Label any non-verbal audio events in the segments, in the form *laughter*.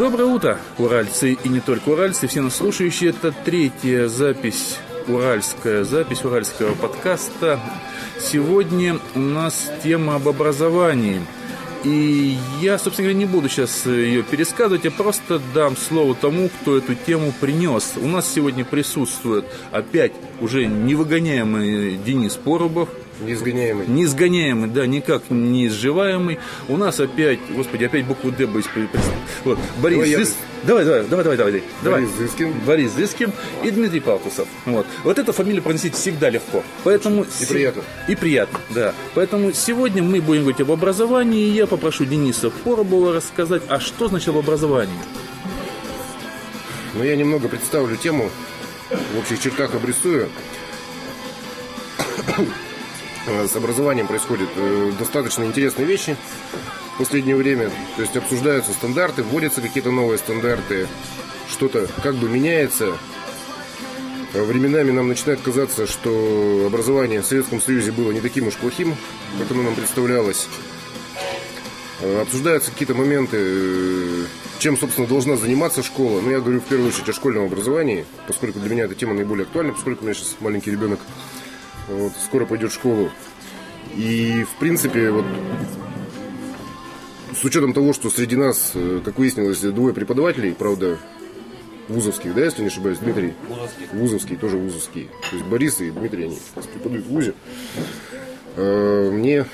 Доброе утро, уральцы и не только уральцы, все нас слушающие. Это третья запись, уральская запись уральского подкаста. Сегодня у нас тема об образовании. И я, собственно говоря, не буду сейчас ее пересказывать, я просто дам слово тому, кто эту тему принес. У нас сегодня присутствует опять уже невыгоняемый Денис Порубов, Неизгоняемый. Неизгоняемый, да, никак не изживаемый. У нас опять, господи, опять букву Д боюсь Вот, Борис Давай я- Зыс- Давай, давай, давай, давай, давай, давай. Борис Зыскин. Борис Зыскин и Дмитрий Палтусов. Вот. Вот эту фамилию произносить всегда легко. Поэтому И приятно. И приятно, да. Поэтому сегодня мы будем говорить об образовании, и я попрошу Дениса Поробова рассказать, а что значит образование? Но я немного представлю тему, в общих чертах обрисую. Э, С образованием происходят э, достаточно интересные вещи в последнее время. То есть обсуждаются стандарты, вводятся какие-то новые стандарты, что-то как бы меняется. Э, Временами нам начинает казаться, что образование в Советском Союзе было не таким уж плохим, как оно нам представлялось. Обсуждаются какие-то моменты, чем, собственно, должна заниматься школа. Ну, я говорю в первую очередь о школьном образовании, поскольку для меня эта тема наиболее актуальна, поскольку у меня сейчас маленький ребенок вот, скоро пойдет в школу. И, в принципе, вот с учетом того, что среди нас, э, как выяснилось, двое преподавателей, правда, вузовских, да, если не ошибаюсь, Дмитрий? Вузовский. Вузовский, тоже вузовский. То есть Борис и Дмитрий, они сейчас преподают в ВУЗе. Э, Мне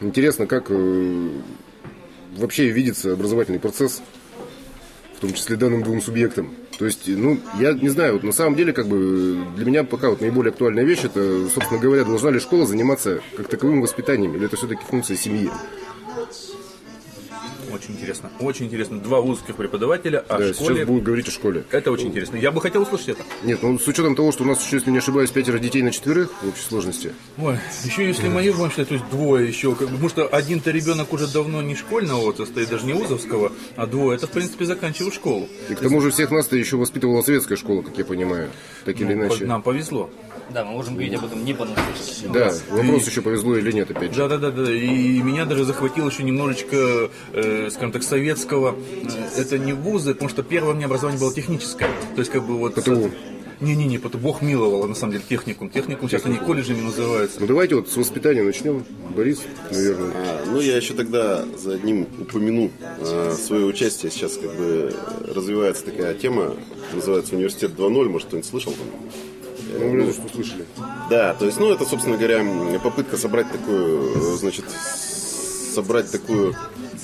интересно, как э, вообще видится образовательный процесс, в том числе данным двум субъектам. То есть, ну, я не знаю, вот на самом деле, как бы, для меня пока вот наиболее актуальная вещь, это, собственно говоря, должна ли школа заниматься как таковым воспитанием, или это все-таки функция семьи? Очень интересно. Очень интересно. Два узких преподавателя о Да, школе. сейчас будут говорить о школе. Это очень интересно. Я бы хотел услышать это. Нет, ну, с учетом того, что у нас если не ошибаюсь, пятеро детей на четверых в общей сложности. Ой, еще если мою будем считать, то есть двое еще, как потому что один-то ребенок уже давно не школьного возраста, и даже не вузовского, а двое, это, в принципе, заканчивают школу. И к тому же всех нас-то еще воспитывала советская школа, как я понимаю, так или Ну, иначе. Нам повезло. Да, мы можем говорить об этом не понаслышке. Да, вопрос еще повезло или нет, опять же. Да, да, да, да. И меня даже захватило еще немножечко, э, скажем так, советского. Э, Это не вузы, потому что первое у меня образование было техническое. То есть, как бы вот. ПТУ. Не-не-не, потом Бог миловал, на самом деле, техникум. Техникум сейчас они колледжами называются. Ну давайте вот с воспитания начнем. Борис, наверное. А, Ну, я еще тогда за одним упомяну а, свое участие. Сейчас как бы развивается такая тема, называется «Университет 2.0», может, кто-нибудь слышал? там? Ну, вроде что слышали. Да, то есть, ну, это, собственно говоря, попытка собрать такую, значит, собрать такую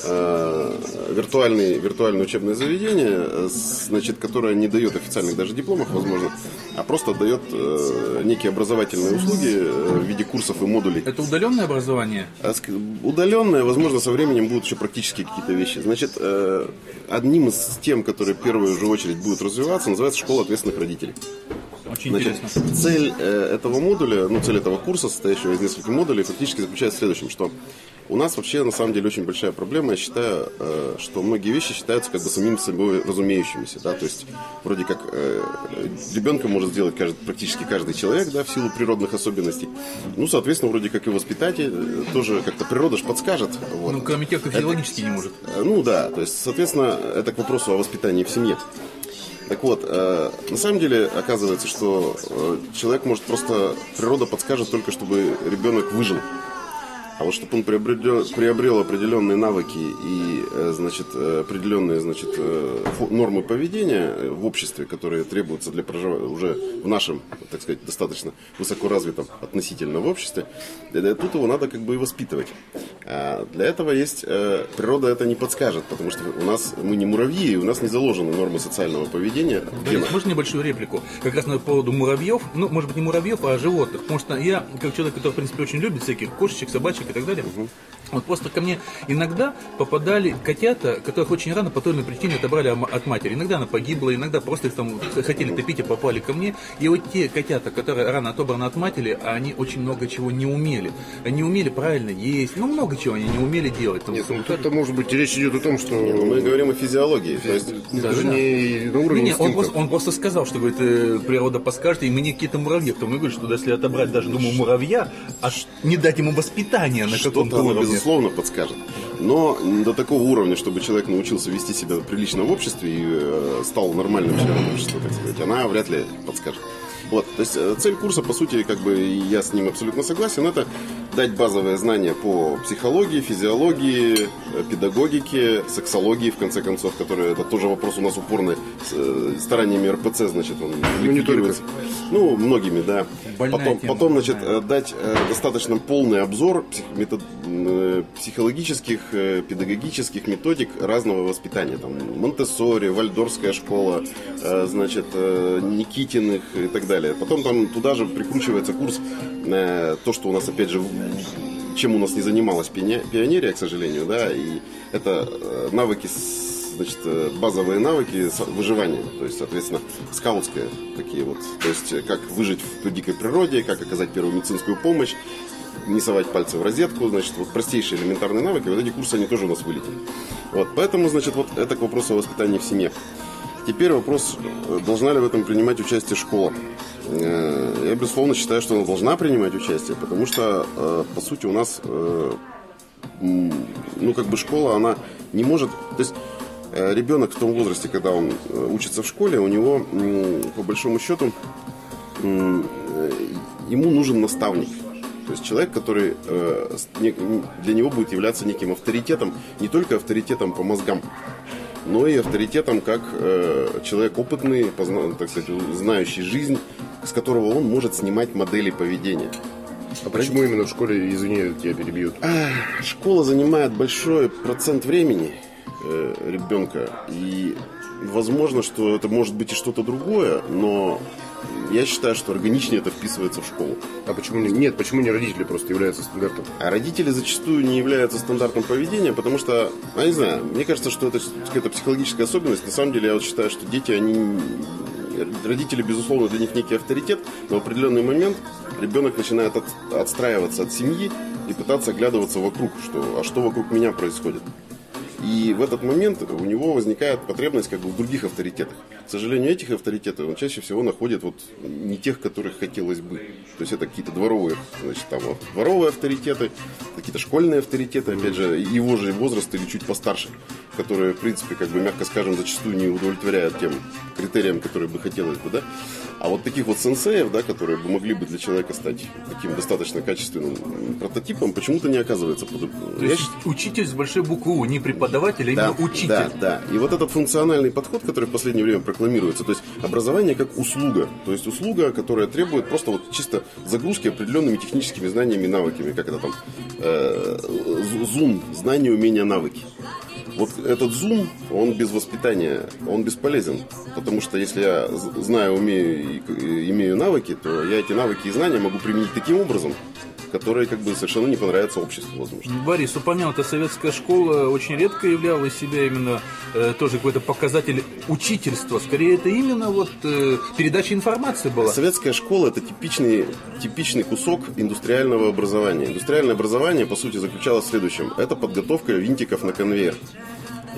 э, виртуальный, виртуальное учебное заведение, значит, которое не дает официальных даже дипломов, возможно, а просто дает э, некие образовательные услуги э, в виде курсов и модулей. Это удаленное образование? А Удаленное, возможно, со временем будут еще практические какие-то вещи. Значит, э, одним из тем, которые в первую же очередь будут развиваться, называется школа ответственных родителей. Очень Значит, интересно. цель э, этого модуля, ну, цель этого курса, состоящего из нескольких модулей, фактически заключается в следующем, что у нас вообще, на самом деле, очень большая проблема. Я считаю, э, что многие вещи считаются как бы самим собой разумеющимися, да, то есть вроде как э, ребенка может сделать каждый, практически каждый человек, да, в силу природных особенностей. Ну, соответственно, вроде как и воспитатель э, тоже как-то природа ж подскажет. Вот. Ну, кроме тех, кто физиологически не может. Э, Ну да, то есть, соответственно, это к вопросу о воспитании в семье. Так вот, э, на самом деле оказывается, что э, человек может просто, природа подскажет только, чтобы ребенок выжил. А вот чтобы он приобрел, приобрел определенные навыки и, э, значит, э, определенные, значит, э, нормы поведения в обществе, которые требуются для проживания уже в нашем, так сказать, достаточно высоко развитом относительно в обществе, тут его надо как бы и воспитывать. А для этого есть, природа это не подскажет, потому что у нас, мы не муравьи, и у нас не заложены нормы социального поведения генах. можно небольшую реплику? Как раз на поводу муравьев, ну, может быть, не муравьев, а животных. Потому что я, как человек, который, в принципе, очень любит всяких кошечек, собачек и так далее, вот просто ко мне иногда попадали котята, которых очень рано по той или иной причине отобрали от матери. Иногда она погибла, иногда просто их там хотели топить и попали ко мне. И вот те котята, которые рано отобраны от матери, они очень много чего не умели. Они умели правильно есть, ну, много чего они не умели делать. Там, Нет, ну вот это может быть речь идет о том, что Ну, Мы говорим о физиологии. То есть, даже да. не на уровне Не, не, он, просто, он просто сказал, что говорит, э, природа подскажет, и мы не какие-то муравьи. Потом мы говорим, что если отобрать даже, думаю, муравья, аж не дать ему воспитания на каком-то уровне. Безусловно, подскажет. Но до такого уровня, чтобы человек научился вести себя прилично в обществе и э, стал нормальным членом общества, так сказать, она вряд ли подскажет. Вот, то есть э, цель курса, по сути, как бы я с ним абсолютно согласен, это дать базовые знания по психологии, физиологии, э, педагогике, сексологии, в конце концов, которые это тоже вопрос у нас упорный с, э, стараниями РПЦ, значит, он Ну, не ликвидируется. Ну, многими, да. Больная потом, тема, потом, значит, э, дать достаточно полный обзор псих- метод- психологических, педагогических методик разного воспитания. Там Монтессори, Вальдорская школа, значит, Никитиных и так далее. Потом там туда же прикручивается курс, э, то, что у нас, опять же, чем у нас не занималась пионе- пионерия, к сожалению, да, и это э, навыки значит, э, базовые навыки выживания, то есть, соответственно, скаутские такие вот, то есть, э, как выжить в дикой природе, как оказать первую медицинскую помощь, не совать пальцы в розетку, значит, вот простейшие элементарные навыки, вот эти курсы, они тоже у нас вылетели. Вот, поэтому, значит, вот это к вопросу о воспитании в семье. Теперь вопрос, э, должна ли в этом принимать участие школа. Э, Я, безусловно, считаю, что она должна принимать участие, потому что, э, по сути, у нас ну, как бы школа, она не может... То есть ребенок в том возрасте, когда он учится в школе, у него, по большому счету, ему нужен наставник. То есть человек, который для него будет являться неким авторитетом, не только авторитетом по мозгам, но и авторитетом как э, человек опытный, позна- так сказать, знающий жизнь, с которого он может снимать модели поведения. А почему именно в школе, извини, тебя перебьют? Школа занимает большой процент времени э, ребенка, и возможно, что это может быть и что-то другое, но я считаю, что органичнее это вписывается в школу. А почему не... Нет, почему не родители просто являются стандартом? А родители зачастую не являются стандартом поведения, потому что, я не знаю, мне кажется, что это какая-то психологическая особенность. На самом деле, я вот считаю, что дети, они... Родители, безусловно, для них некий авторитет, но в определенный момент ребенок начинает от- отстраиваться от семьи и пытаться оглядываться вокруг, что, а что вокруг меня происходит. И в этот момент у него возникает потребность как бы в других авторитетах. К сожалению, этих авторитетов он чаще всего находит вот не тех, которых хотелось бы. То есть это какие-то дворовые, значит, там вот дворовые авторитеты, какие-то школьные авторитеты, опять же, его же возраст или чуть постарше, которые, в принципе, как бы, мягко скажем, зачастую не удовлетворяют тем критериям, которые бы хотелось бы, да. А вот таких вот сенсеев, да, которые бы могли бы для человека стать таким достаточно качественным прототипом, почему-то не оказывается. То Я есть учитель с большой буквы не преподаватель, а именно учитель. да, да. И вот этот функциональный подход, который в последнее время прокламируется, то есть образование как услуга, то есть услуга, которая требует просто вот чисто загрузки определенными техническими знаниями и навыками, как это там, э, зу- зум, знания, умения, навыки. Вот этот зум, он без воспитания, он бесполезен. Потому что если я знаю, умею и имею навыки, то я эти навыки и знания могу применить таким образом, которые как бы совершенно не понравятся обществу, возможно. Борис, упомянутая советская школа очень редко являла из себя именно э, тоже какой-то показатель учительства. Скорее, это именно вот э, передача информации была. Советская школа это типичный, типичный кусок индустриального образования. Индустриальное образование, по сути, заключалось в следующем. Это подготовка винтиков на конвейер.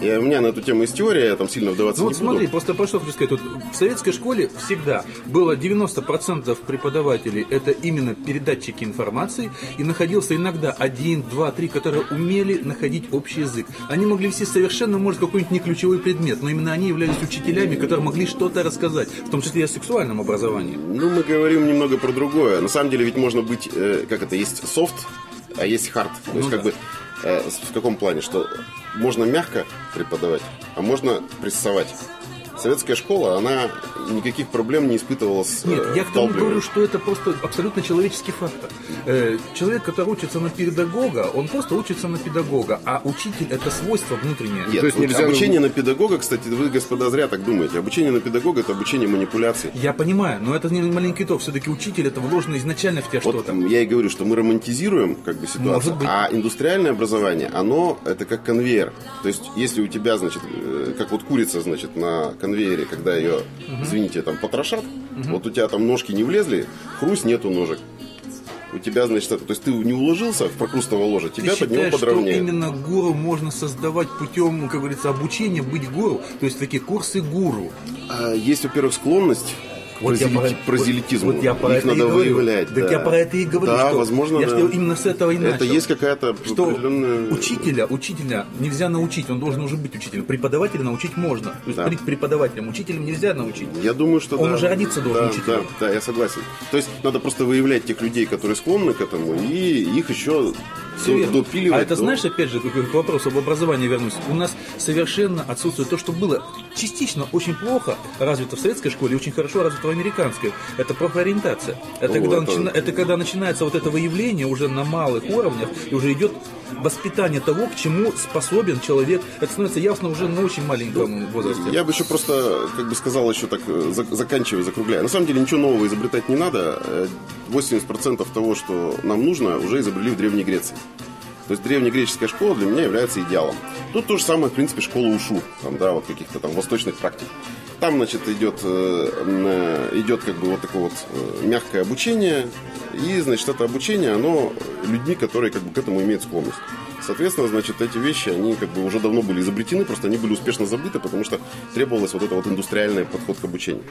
И у меня на эту тему есть теория, я там сильно вдаваться Ну не вот смотри, буду. просто про что хочу сказать. Вот в советской школе всегда было 90% преподавателей это именно передатчики информации, и находился иногда один, два, три, которые умели находить общий язык. Они могли вести совершенно, может, какой-нибудь не ключевой предмет, но именно они являлись учителями, которые могли что-то рассказать, в том числе и о сексуальном образовании. Ну, мы говорим немного про другое. На самом деле ведь можно быть, э, как это, есть софт, а есть хард. То есть, Ну как да. бы, э, с- в каком плане? Что можно мягко преподавать, а можно прессовать. Советская школа, она никаких проблем не испытывала с Нет, э, я к тому говорю, что это просто абсолютно человеческий фактор. Э, человек, который учится на педагога, он просто учится на педагога, а учитель это свойство внутреннее. Нет, То есть нельзя- обучение на педагога, кстати, вы, господа, зря так думаете. Обучение на педагога – это обучение манипуляции. Я понимаю, но это не маленький итог. Все-таки учитель это вложено изначально в тебя Вот что-то. я и говорю, что мы романтизируем как бы ситуацию, Может быть. а индустриальное образование, оно это как конвейер. То есть, если у тебя, значит, э, как вот курица, значит, на конвейере, когда ее, извините, там потрошат, вот у тебя там ножки не влезли, хрусть нету ножек. У тебя, значит, это- то есть ты не уложился в прокрустово ложе, Ты тебя под него считаешь, что подровняют. именно гуру можно создавать путем, как говорится, обучения быть гуру? То есть такие курсы гуру. А, Есть, во-первых, склонность к прозелити- прозелитизму. Вот, вот я про Их это надо и говорю. выявлять, Так да. я про это и говорю. Да, что возможно, Я что именно с этого и Это начал. есть какая-то что определенная... учителя, учителя нельзя научить, он должен уже быть учителем. Преподавателя научить можно. То есть Да. быть преподавателем, учителем нельзя научить. Я думаю, что Он да. уже родиться должен да, учителем. Да, да, я согласен. То есть надо просто выявлять тех людей, которые склонны к этому, и их еще Всё верно. А это до- знаешь, опять же, к вопросу об образовании вернусь. У нас совершенно отсутствует то, что было частично очень плохо развито в советской школе очень хорошо развито в американской. Это профориентация. Это, О, когда, это- начина- это когда начинается вот это выявление уже на малых уровнях, и уже идет воспитание того, к чему способен человек. Это становится ясно уже на очень маленьком возрасте. Я бы еще просто, как бы сказал, еще так, э, за- заканчивая, закругляя. На самом деле ничего нового изобретать не надо. Э, 80% того, что нам нужно, уже изобрели в Древней Греции. То есть древнегреческая школа для меня является идеалом. Тут то же самое, в принципе, школа УШУ, там, да, вот каких-то там восточных практик. Там, значит, идет, э, э, идет как бы вот такое вот э, мягкое обучение, и, значит, это обучение, оно людьми, которые как бы к этому имеют склонность. Соответственно, значит, эти вещи, они как бы уже давно были изобретены, просто они были успешно забыты, потому что требовалось вот это вот индустриальный подход к обучению.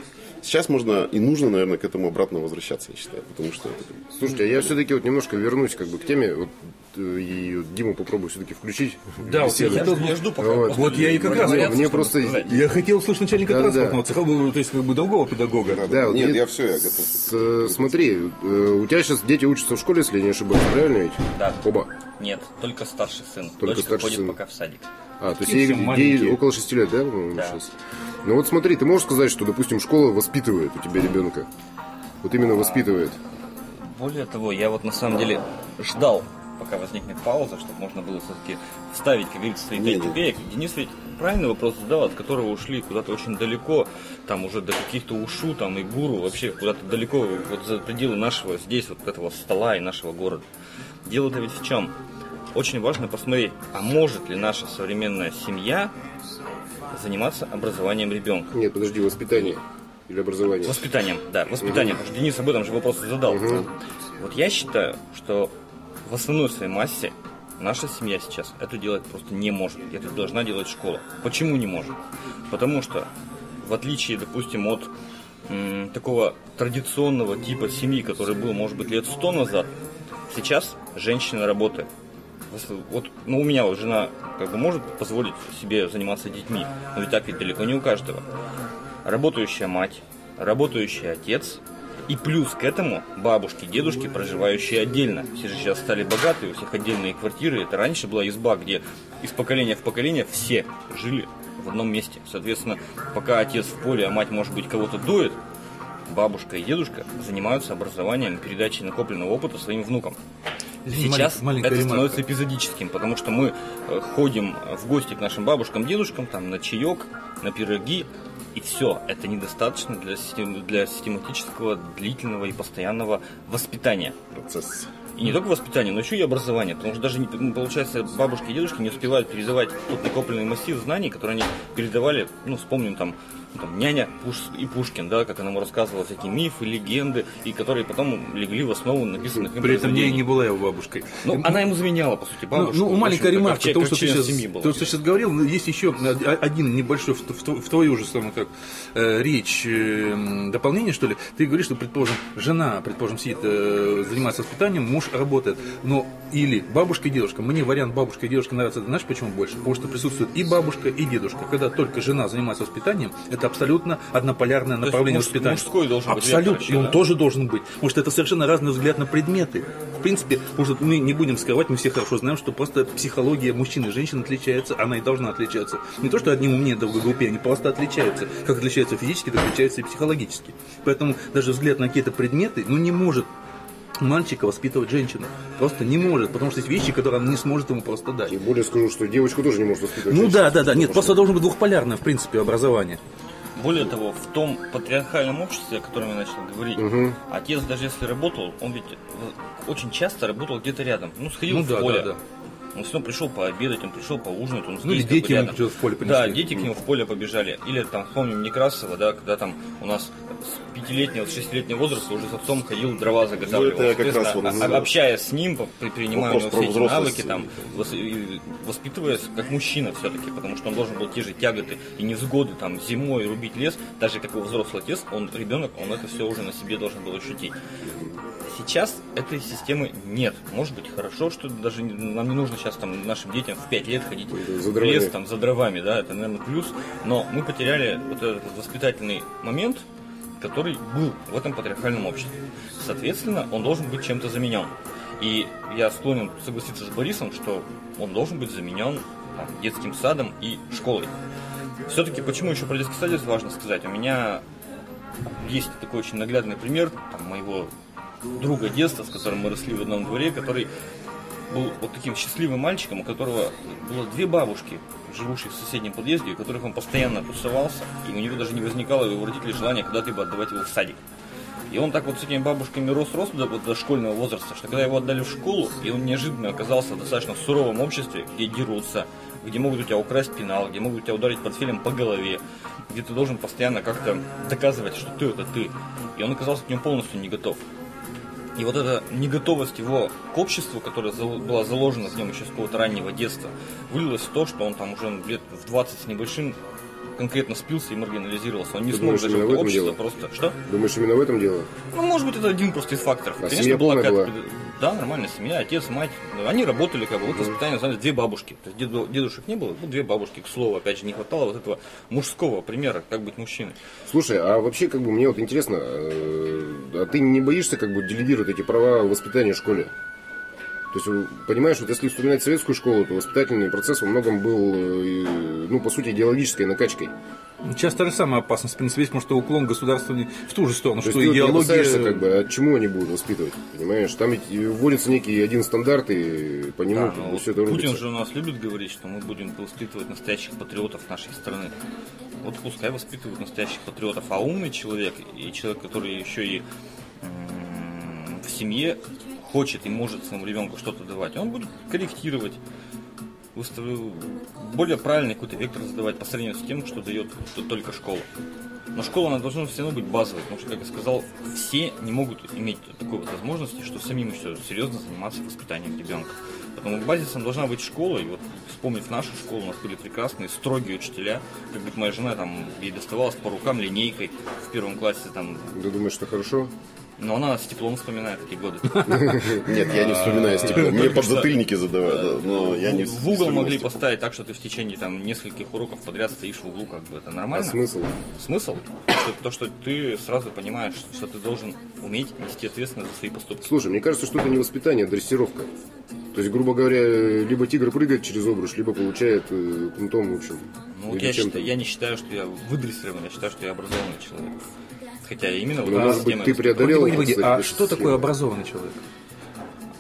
Сейчас можно и нужно, наверное, к этому обратно возвращаться, я считаю, потому что это Слушайте, а я все-таки вот немножко вернусь как бы к теме, вот, э, и вот Диму попробую все-таки включить. Да, вот я хотел- Я жду, пока Вот. Вот я и как раз... Мне просто- сказать. Я хотел услышать начальника Да, да. транспортного цеха, ну, то есть как бы другого педагога. Да, вот Нет, мне- я все, я готов. с- э, смотри, э, у тебя сейчас дети учатся в школе, если я не ошибаюсь, правильно ведь? Да. Оба. Нет, только старший сын. Только Дочка старший ходит сын. пока в садик. А, то есть ей, ей около 6 лет, да, по-моему, Да. сейчас? Ну вот смотри, ты можешь сказать, что, допустим, школа воспитывает у тебя ребенка? Вот именно воспитывает. Более того, я вот на самом деле ждал, пока возникнет пауза, чтобы можно было все-таки вставить, как говорится, свои пять копеек. Денис ведь правильный вопрос задал, от которого ушли куда-то очень далеко, там уже до каких-то ушу, там и гуру, вообще куда-то далеко, вот за пределы нашего здесь, вот этого стола и нашего города. Дело-то ведь в чем? Очень важно посмотреть, а может ли наша современная семья заниматься образованием ребенка? Нет, подожди, воспитание или образование? Воспитанием, да, воспитанием. Потому что Денис об этом же вопрос задал. Вот я считаю, что в основной своей массе наша семья сейчас это делать просто не может. Это должна делать школа. Почему не может? Потому что, в отличие, допустим, от м, такого традиционного типа семьи, который был, может быть, лет сто назад, сейчас женщина работает. Вот, ну, у меня жена как бы может позволить себе заниматься детьми, но ведь так ведь далеко не у каждого работающая мать, работающий отец, и плюс к этому бабушки, дедушки, проживающие отдельно. Все же сейчас стали богатые, у всех отдельные квартиры. Это раньше была изба, где из поколения в поколение все жили в одном месте. Соответственно, пока отец в поле, а мать, может быть, кого-то дует, бабушка и дедушка занимаются образованием, передачей накопленного опыта своим внукам. Сейчас малень- это ремарка. становится эпизодическим, потому что мы э, ходим в гости к нашим бабушкам, дедушкам, там, на чаек, на пироги, и все. Это недостаточно для, систем- для систематического, длительного и постоянного воспитания. Процесс. И не только воспитание, но еще и образование. Потому что даже, не- ну, получается, бабушки и дедушки не успевают передавать тот накопленный массив знаний, которые они передавали, ну, вспомним там, там няня Пуш- и Пушкин, да, как она ему рассказывала всякие мифы, легенды, и которые потом легли в основу написанных им При этом я произведений. не была его бабушкой. Ну, она ему заменяла, по сути, Ну, бабушку. ну, общем, маленькая ремарка, как что ты сейчас, семьи был. то, что сейчас говорил, но есть еще один небольшой в, в, в твою же самую как э, речь э, дополнение, что ли. Ты говоришь, что, предположим, жена, предположим, сидит, э, занимается воспитанием, муж работает, но или бабушка и дедушка. Мне вариант бабушка и дедушка нравится, знаешь почему больше? Потому что присутствует и бабушка, и дедушка. Когда только жена занимается воспитанием, это абсолютно однополярное есть направление муж- воспитания. мужской должен быть Абсолютно. и он да? тоже должен быть. Потому что это совершенно разный взгляд на предметы. В принципе, может, мы не будем скрывать, мы все хорошо знаем, что просто психология мужчин и женщин отличается, она и должна отличаться. Не то, что одни умнее, другой глупее, они просто отличаются. Как отличаются физически, так отличаются и психологически. Поэтому даже взгляд на какие-то предметы, ну, не может мальчика воспитывать женщина. Просто не может, потому что есть вещи, которые она не сможет ему просто дать. И более скажу, что девочку тоже не может воспитывать. Ну женщина. да, да, да, нет, просто должно быть двухполярное, в принципе, образование. Более того, в том патриархальном обществе, о котором я начал говорить, отец даже если работал, он ведь э, очень часто работал где-то рядом. Ну, сходил Ну в да, поле. да, да. Он все пришел пообедать, он пришел поужинать, он Ну, или здесь дети ему в поле Да, принесли. дети к нему в поле побежали. Или там, вспомним Некрасова, да, когда там у нас с пятилетнего, с шестилетнего возраста уже с отцом ходил, дрова заготавливал. Ну, это как раз вот а- за- общаясь с ним, принимая у него все эти навыки, там, вос- и воспитываясь как мужчина все-таки, потому что он должен был те же тяготы и невзгоды там зимой рубить лес, даже как его взрослый отец, он ребенок, он это все уже на себе должен был ощутить. Сейчас этой системы нет. Может быть хорошо, что даже нам не нужно сейчас там нашим детям в 5 лет ходить За в лес там за дровами, да, это, наверное, плюс. Но мы потеряли вот этот воспитательный момент, который был в этом патриархальном обществе. Соответственно, он должен быть чем-то заменен. И я склонен согласиться с Борисом, что он должен быть заменен там, детским садом и школой. Все-таки почему еще про детский садик важно сказать? У меня есть такой очень наглядный пример там, моего друга детства, с которым мы росли в одном дворе, который был вот таким счастливым мальчиком, у которого было две бабушки, живущие в соседнем подъезде, у которых он постоянно тусовался, и у него даже не возникало у его родителей желания когда-либо отдавать его в садик. И он так вот с этими бабушками рос-рос до, до школьного возраста, что когда его отдали в школу, и он неожиданно оказался в достаточно суровом обществе, где дерутся, где могут у тебя украсть пенал, где могут тебя ударить портфелем по голове, где ты должен постоянно как-то доказывать, что ты это ты. И он оказался к нему полностью не готов. И вот эта неготовость его к обществу, которая была заложена в нем еще с какого-то раннего детства, вылилась в то, что он там уже лет в 20 с небольшим конкретно спился и маргинализировался. Он не Ты смог думаешь, даже общество дело? просто... Что? Думаешь, именно в этом дело? Ну, может быть, это один просто из факторов. А семья была какая-то... была? Да, нормальная семья, отец, мать. Ну, Они работали, как бы, вот воспитание занимались две бабушки. То есть деду- дедушек не было, вот две бабушки, к слову, опять же, не хватало вот этого мужского примера, как быть мужчиной. Слушай, а вообще, как бы, мне вот интересно, э, а ты не боишься, как бы, делегировать эти права воспитания в школе? То есть, понимаешь, вот если вспоминать советскую школу, то воспитательный процесс во многом был, э, ну, по сути, идеологической накачкой. Сейчас та же самая опасность. В принципе, есть, может, уклон государственный в ту же сторону, То что есть, ты вот идеология... как бы, от чему они будут воспитывать, понимаешь? Там ведь вводится некий один стандарт, и по нему Да, как но бы, вот все это Путин рубится. же у нас любит говорить, что мы будем воспитывать настоящих патриотов нашей страны. Вот пускай воспитывают настоящих патриотов. А умный человек и человек, который еще и в семье хочет и может своему ребенку что-то давать, он будет корректировать, выставлю- более правильный какой-то вектор задавать по сравнению с тем, что дает т- только школа. Но школа, она должна все равно быть базовой, потому что, как я сказал, все не могут иметь такой вот возможности, что самим еще серьезно заниматься воспитанием ребенка. Поэтому базисом должна быть школа, и вот вспомнив нашу школу, у нас были прекрасные, строгие учителя. Как говорит моя жена, там, ей доставалась по рукам линейкой в первом классе, там, Ты думаешь, что хорошо? Но она с теплом вспоминает эти годы. *laughs* Нет, я не вспоминаю стекло. Мне подзатыльники задавают, да, но я не В угол могли поставить так, что ты в течение там нескольких уроков подряд стоишь в углу, как бы это А нормально? смысл? Смысл? Что- То, что ты сразу понимаешь, что ты должен уметь нести ответственность за свои поступки. Слушай, мне кажется, что это не воспитание, а дрессировка. То есть, грубо говоря, либо тигр прыгает через обруч, либо получает э, кнутом, в общем. Ну, я, считаю, я не считаю, что я выдрессирован, я считаю, что я образованный человек. Хотя именно вот Ну, эта может быть, система ты преодолел... Погоди, погоди, а что такое образованный человек?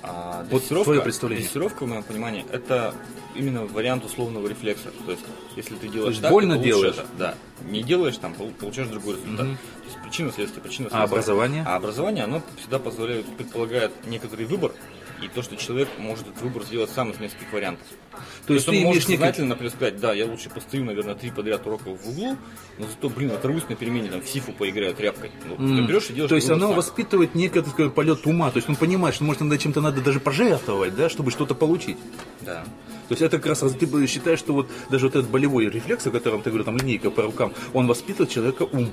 А Вот твое представление. дрессировка, в моем понимании, это именно вариант условного рефлекса. То есть, если ты делаешь есть так, больно делаешь? это. Да. Не делаешь, там пол- получаешь другой результат. То есть причина следствие, причина А образование? А образование, оно всегда позволяет, предполагает некоторый выбор, и то, что человек может этот выбор сделать сам из нескольких вариантов. То есть он ты может имеешь некий- сознательно, например, сказать, да, я лучше постою, наверное, три подряд урока в углу, но зато, блин, оторвусь на перемене, там, в сифу поиграю тряпкой. Ну, ты берешь и делаешь То есть оно сам. воспитывает некий так сказать, полет ума. То есть он понимает, что может над чем-то надо даже пожертвовать, да, чтобы что-то получить. Да. То есть это как раз ты считаешь, что вот даже вот этот болевой рефлекс, о котором ты говорил, там линейка по рукам, он воспитывает человека ум.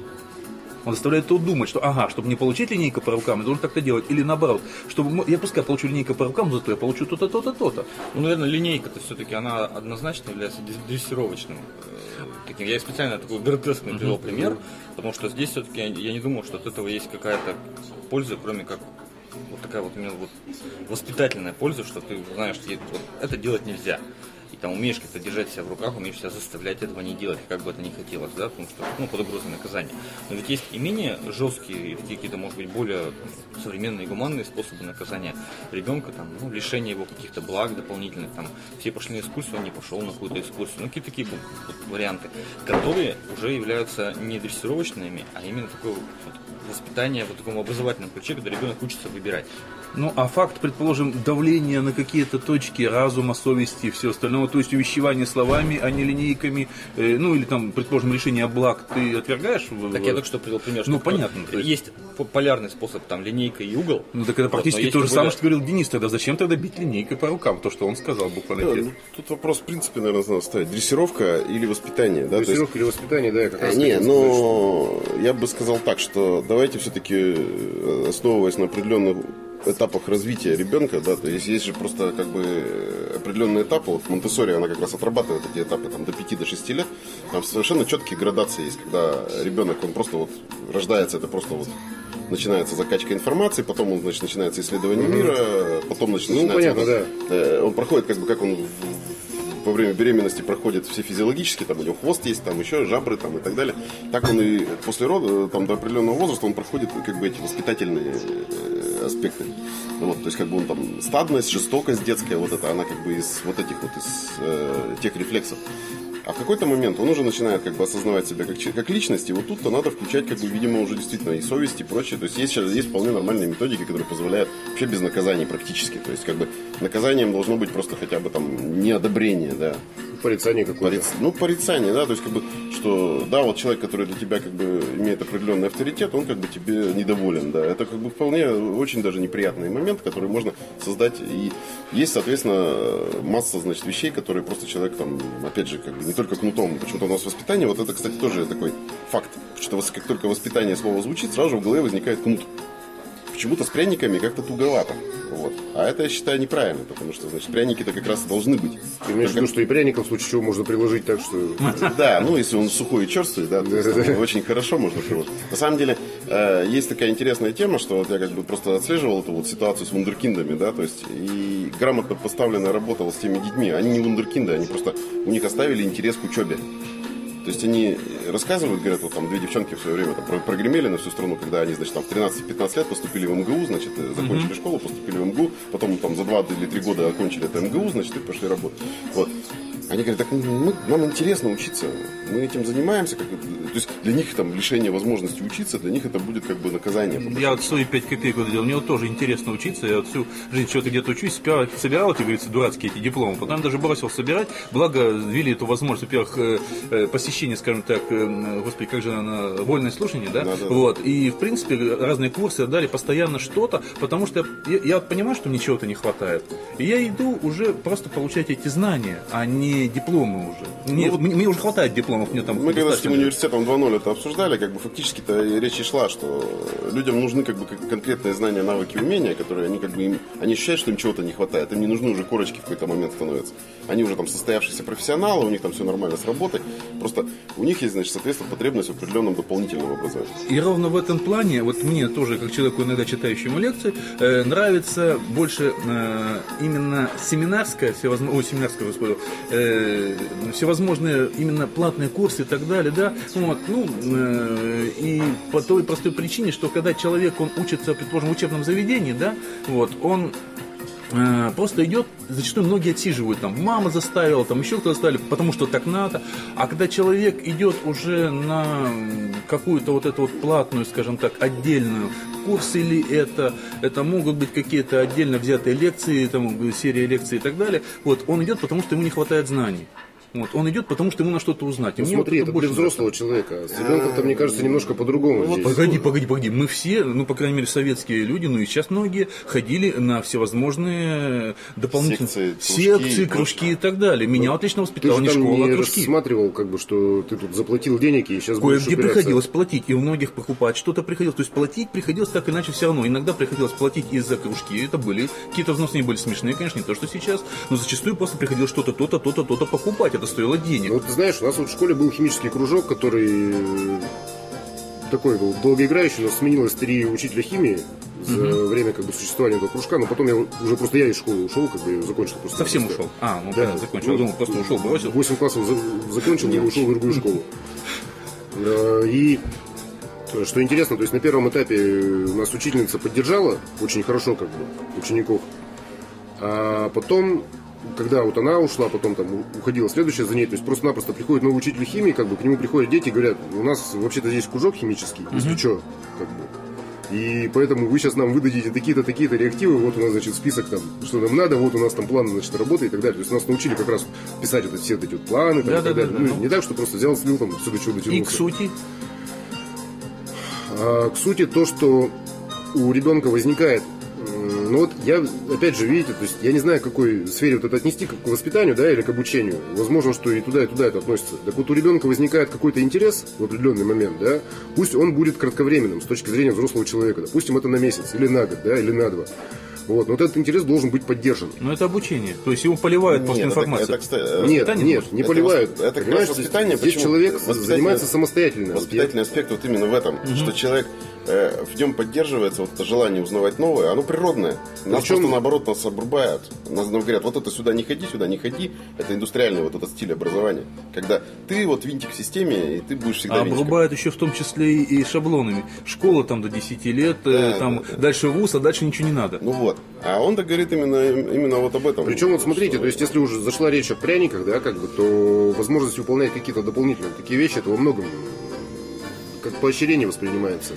Он заставляет его думать, что ага, чтобы не получить линейку по рукам, я должен так-то делать. Или наоборот, чтобы я пускай получу линейку по рукам, зато я получу то-то, то-то, то-то. Ну, наверное, линейка-то все-таки, она однозначно является дрес- дрессировочным. э, Таким. Я специально такой гротескный привел пример, потому что здесь все-таки я, я не думал, что от этого есть какая-то польза, кроме как вот такая вот именно вот воспитательная польза, что ты знаешь, что вот это делать нельзя. И там умеешь как-то держать себя в руках, умеешь себя заставлять этого не делать, как бы это ни хотелось, да, потому что, ну, под угрозой наказания. Но ведь есть и менее жесткие, и какие-то, может быть, более современные, гуманные способы наказания ребенка, там, ну, лишение его каких-то благ дополнительных, там, все пошли на экскурсию, он не пошел на какую-то экскурсию, ну, какие-то такие вот варианты, которые уже являются не дрессировочными, а именно такое вот воспитание в таком образовательном ключе, когда ребенок учится выбирать. Ну, а факт, предположим, давления на какие-то точки разума, совести и все остальное, то есть увещевание словами, а не линейками, э, ну, или там, предположим, решение благ, ты отвергаешь? в- Так в- я только что привел пример. что Ну, понятно, то есть- Есть полярный способ, там, линейка и угол. Ну, так это Вот, практически есть то же более- самое, что говорил Денис тогда. Зачем тогда бить линейкой по рукам? То, что он сказал буквально. Да, ну, тут вопрос, в принципе, наверное, надо ставить. Дрессировка или воспитание, да? То есть- Дрессировка или воспитание, да, я как А, раз Не, хотел сказать, но я бы сказал так, что давайте все-таки, основываясь на определенных этапах развития ребенка, да, то есть есть же просто как бы определенные этапы, вот Монтессори, она как раз отрабатывает эти этапы там до 5 до 6 лет, там совершенно четкие градации есть, когда ребенок, он просто вот рождается, это просто вот начинается закачка информации, потом он, значит, начинается исследование мира, потом, значит, Ну, начинается... понятно, вот, э, Он проходит, как бы, как он во время беременности проходит все физиологические, там у него хвост есть, там еще жабры там и так далее. Так он и после рода, там до определенного возраста он проходит как бы эти воспитательные аспекты. Ну Вот, то есть как бы он там стадность, жестокость детская, вот это она как бы из вот этих вот из э, тех рефлексов. А в какой-то момент он уже начинает как бы осознавать себя как, как личность, и вот тут-то надо включать, как бы, видимо, уже действительно и совесть, и прочее. То есть есть, сейчас- есть вполне нормальные методики, которые позволяют вообще без наказаний практически. То есть как бы наказанием должно быть просто хотя бы там неодобрение, да. порицание какое-то. Пориц- Ну, порицание, да, то есть, как бы, что, да, вот человек, который для тебя, как бы, имеет определенный авторитет, он, как бы, тебе недоволен, да, это, как бы, вполне очень даже неприятный момент, который можно создать, и есть, соответственно, масса, значит, вещей, которые просто человек, там, опять же, как бы, не только кнутом, почему-то у нас воспитание, вот это, кстати, тоже такой факт, что как только воспитание слова звучит, сразу же в голове возникает кнут. Почему-то с пряниками как-то туговато. Вот. А это, я считаю, неправильно, потому что, значит, пряники-то как раз и должны быть. Ты имеешь в виду, что и пряником в случае чего можно приложить так, что... *laughs* Да, ну если он сухой и черствый, да, то есть, там *laughs* очень хорошо можно приложить. На самом деле, э, есть такая интересная тема, что вот я как бы просто отслеживал эту вот ситуацию с вундеркиндами, да, то есть и грамотно поставленно работал с теми детьми. Они не вундеркинды, они просто, у них оставили интерес к учебе. То есть они рассказывают, говорят, вот там две девчонки в свое время там, про- прогремели на всю страну, когда они, значит, там в 13-15 лет поступили в МГУ, значит, э, закончили школу, поступили в МГУ, потом там за 2 или 3 года окончили это МГУ, значит, и пошли работать. Вот. Они говорят, так мы, нам интересно учиться, мы этим занимаемся, как, то есть для них там лишение возможности учиться, для них это будет как бы наказание. Я вот свои 5 копеек вот делал, мне вот тоже интересно учиться, я вот всю жизнь что-то где-то учусь, собирал, собирал эти, говорится, дурацкие эти дипломы, потом даже бросил собирать, благо ввели эту возможность, во-первых, э, э, посещения, скажем так, э, господи, как же она, вольное слушание, да? Вот, и, в принципе, разные курсы дали постоянно что-то, потому что я, я понимаю, что мне чего-то не хватает, и я иду уже просто получать эти знания, а не дипломы уже. Мне, вот- мне, мне уже хватает дипломов, мне там Мы когда с этим университетом 2.0 это обсуждали, как бы фактически-то речь и шла, что людям нужны как бы конкретные знания, навыки, умения, которые они как бы им, они ощущают, что им чего-то не хватает, им не нужны уже корочки в какой-то момент становятся. Они уже там состоявшиеся профессионалы, у них там все нормально с работой, просто у них есть, значит, соответственно, потребность в определенном дополнительном образовании. И ровно в этом плане, вот мне тоже, как человеку, иногда читающему лекции, э, нравится больше э, именно семинарская, всевозможные, ой, семинарская, господи, э, всевозможные именно платные курсы и так далее, да, вот, ну, э, и по той простой причине, что когда человек, он учится, предположим, в учебном заведении, да, вот, он Э, просто идет, зачастую многие отсиживают, там, мама заставила, там, еще кто-то заставили, потому что так надо. А когда человек идет уже на какую-то вот эту вот платную, скажем так, отдельную, курсы ли это, это могут быть какие-то отдельно взятые лекции, там, серия лекций и так далее, вот, он идет, потому что ему не хватает знаний. Вот, он идет, потому что ему на что-то узнать. Ну, смотри, вот это для больше взрослого человека. а С ребенком-то, мне кажется, немножко по-другому здесь. Погоди, погоди, погоди. Мы все, ну, по крайней мере, советские люди, ну и сейчас многие ходили на всевозможные дополнительные Секции, кружки секции, и кружки и так далее. Меня отлично Ты воспитала не школа, а не кружки. рассматривал, как бы, что ты тут заплатил денег и сейчас будешь Кое-где упираться. приходилось платить, и у многих покупать что-то приходилось. То есть платить приходилось так иначе все равно. Иногда приходилось платить из-за кружки. Это были, какие-то взносы не были смешные, конечно, не то, что сейчас. Но зачастую просто приходилось что-то, то-то, то-то, то-то покупать. Это стоило денег. Ну, ты знаешь, у нас вот в школе был химический кружок, который такой был долгоиграющий, но сменилось три учителя химии за время как бы существования этого кружка, но потом я уже просто я из школы ушел, как бы закончил просто. Совсем просто- ушел. А, ну, Да. понятно, закончил. Я думал, просто ушел, бросил. 8 классов за- закончил и ушел в другую школу. *laughs* И что интересно, то есть на первом этапе нас учительница поддержала очень хорошо как бы учеников. А потом, когда вот она ушла, потом там уходила следующая за ней, то есть просто-напросто приходит новый учитель химии, как бы к нему приходят дети и говорят, у нас вообще-то здесь кружок химический, если что, как бы. И поэтому вы сейчас нам выдадите такие-то, такие-то реактивы, вот у нас, значит, список там, что нам надо, вот у нас там план, значит, работы и так далее. То есть нас научили как раз писать эти, все эти вот планы там, Да, и так да, далее. да, Ну, да. не так, что просто взял, слил там, все до чего И дотянулся. к сути, А, к сути, то, что у ребенка возникает ну вот я, опять же, видите, то есть я не знаю, к какой сфере вот это отнести, как к воспитанию, да, или к обучению. Возможно, что и туда, и туда это относится. Так вот, у ребенка возникает какой-то интерес в определенный момент, да, пусть он будет кратковременным с точки зрения взрослого человека. Допустим, это на месяц, или на год, да, или на два. Вот, но вот этот интерес должен быть поддержан. ну это обучение. То есть его поливают после Нет, это- информации. это, кстати, э, Нет, Воспитание нет, может? не Это поливают. вос- это раз воспитание. Здесь Почему? человек Воспитательный- занимается самостоятельно. Воспитательный аспект вот именно в этом, что человек э, в нем поддерживается вот это желание узнавать новое, оно природное. Нас Причем- просто наоборот нас обрубают. Нас нам говорят, вот это сюда не ходи, сюда не ходи. Это индустриальный вот этот стиль образования. Когда ты вот винтик в системе, и ты будешь всегда А винтиком. обрубают еще в том числе и, шаблонами. Школа там до 10 лет, э, Да, там да, да. дальше вуз, а дальше ничего не надо. Ну вот. А он так говорит именно, именно вот об этом. Причем вот смотрите, Что- то есть если уже зашла речь о пряниках, да, как бы, то возможность выполнять какие-то дополнительные такие вещи, это во многом как поощрение воспринимается.